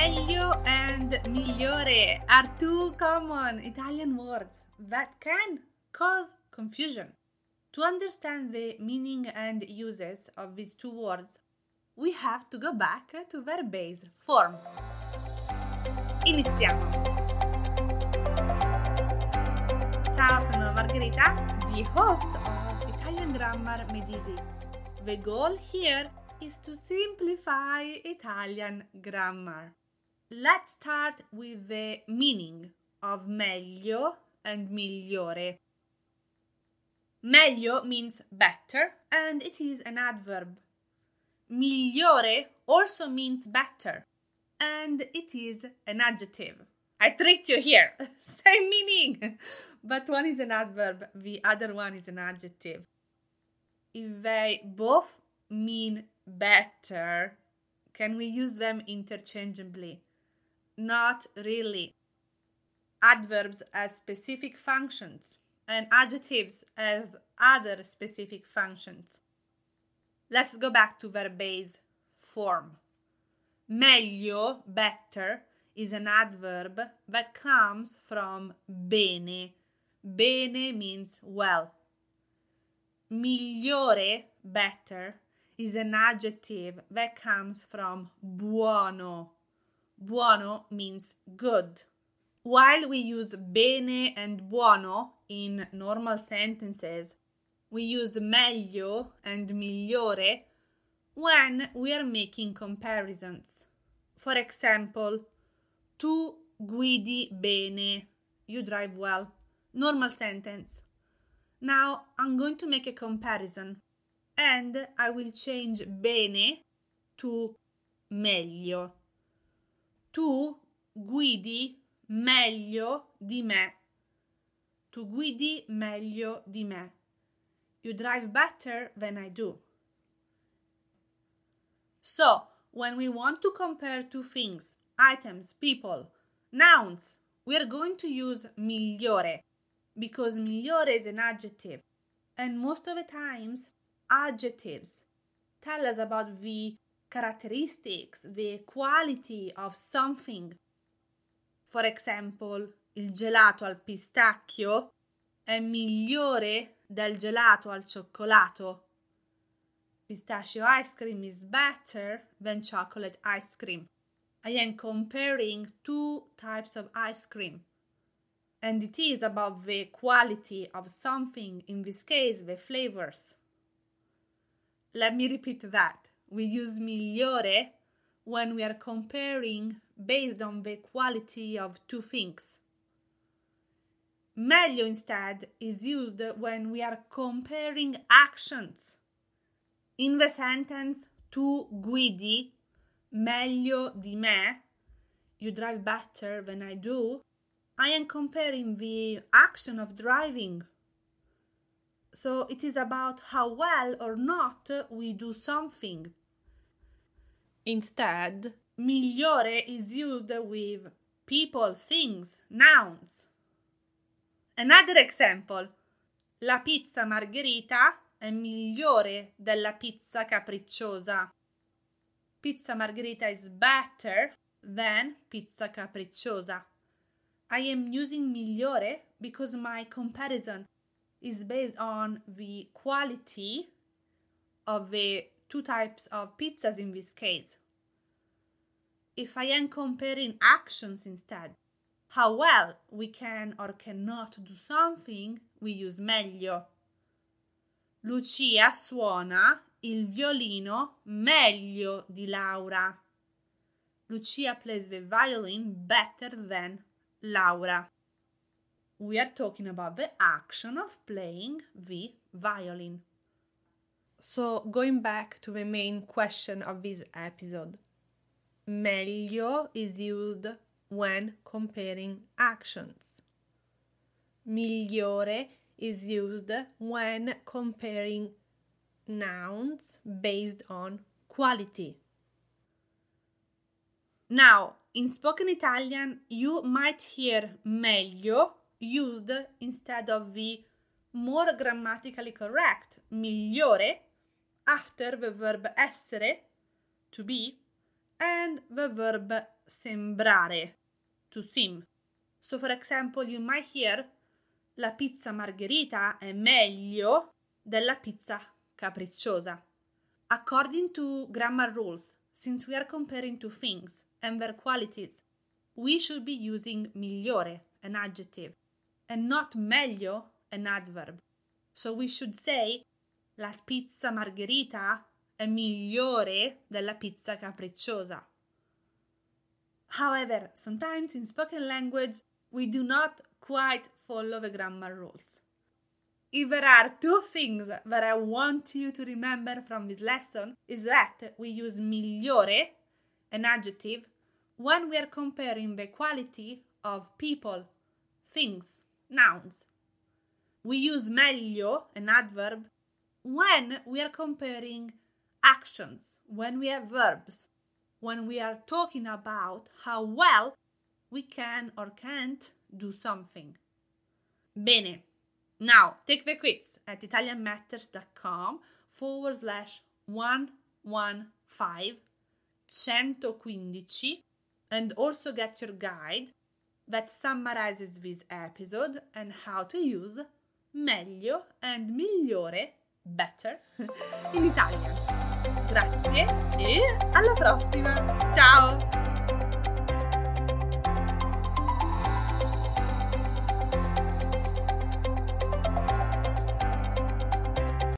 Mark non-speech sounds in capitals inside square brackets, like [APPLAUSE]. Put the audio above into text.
Meglio and migliore are two common Italian words that can cause confusion. To understand the meaning and uses of these two words, we have to go back to their base form. Iniziamo! Ciao, sono Margherita, the host of Italian Grammar Made Easy. The goal here is to simplify Italian grammar. Let's start with the meaning of meglio and migliore. Meglio means better and it is an adverb. Migliore also means better and it is an adjective. I tricked you here. [LAUGHS] Same meaning. But one is an adverb, the other one is an adjective. If they both mean better, can we use them interchangeably? Not really. Adverbs have specific functions, and adjectives have other specific functions. Let's go back to verb base form. Meglio, better, is an adverb that comes from bene. Bene means well. Migliore, better, is an adjective that comes from buono. Buono means good. While we use bene and buono in normal sentences, we use meglio and migliore when we are making comparisons. For example, tu guidi bene, you drive well. Normal sentence. Now I'm going to make a comparison and I will change bene to meglio. Tu guidi meglio di me. Tu guidi meglio di me. You drive better than I do. So, when we want to compare two things, items, people, nouns, we are going to use migliore because migliore is an adjective. And most of the times, adjectives tell us about the characteristics, the quality of something. For example, il gelato al pistacchio è migliore del gelato al cioccolato. Pistachio ice cream is better than chocolate ice cream. I am comparing two types of ice cream. And it is about the quality of something, in this case, the flavors. Let me repeat that. We use migliore when we are comparing based on the quality of two things. Meglio instead is used when we are comparing actions. In the sentence tu guidi meglio di me, you drive better than I do, I am comparing the action of driving so it is about how well or not we do something. Instead, migliore is used with people, things, nouns. Another example. La pizza margherita è migliore della pizza capricciosa. Pizza margherita is better than pizza capricciosa. I am using migliore because my comparison is based on the quality of the two types of pizzas in this case. If I am comparing actions instead, how well we can or cannot do something, we use meglio. Lucia suona il violino meglio di Laura. Lucia plays the violin better than Laura we are talking about the action of playing the violin. So, going back to the main question of this episode, meglio is used when comparing actions. Migliore is used when comparing nouns based on quality. Now, in spoken Italian, you might hear meglio used instead of the more grammatically correct migliore after the verb essere, to be, and the verb sembrare, to seem. So, for example, you might hear la pizza margherita è meglio della pizza capricciosa. According to grammar rules, since we are comparing two things and their qualities, we should be using migliore, an adjective, and not meglio, an adverb. So we should say la pizza margherita è migliore della pizza capricciosa. However, sometimes in spoken language we do not quite follow the grammar rules. If there are two things that I want you to remember from this lesson is that we use migliore, an adjective, when we are comparing the quality of people, things, nouns. We use meglio, an adverb, when we are comparing actions, when we have verbs, when we are talking about how well we can or can't do something. Bene. Now, take the quiz at italianmatters.com forward slash 115 115 and also get your guide that summarizes this episode and how to use meglio and migliore, better, in Italian. Grazie e alla prossima! Ciao!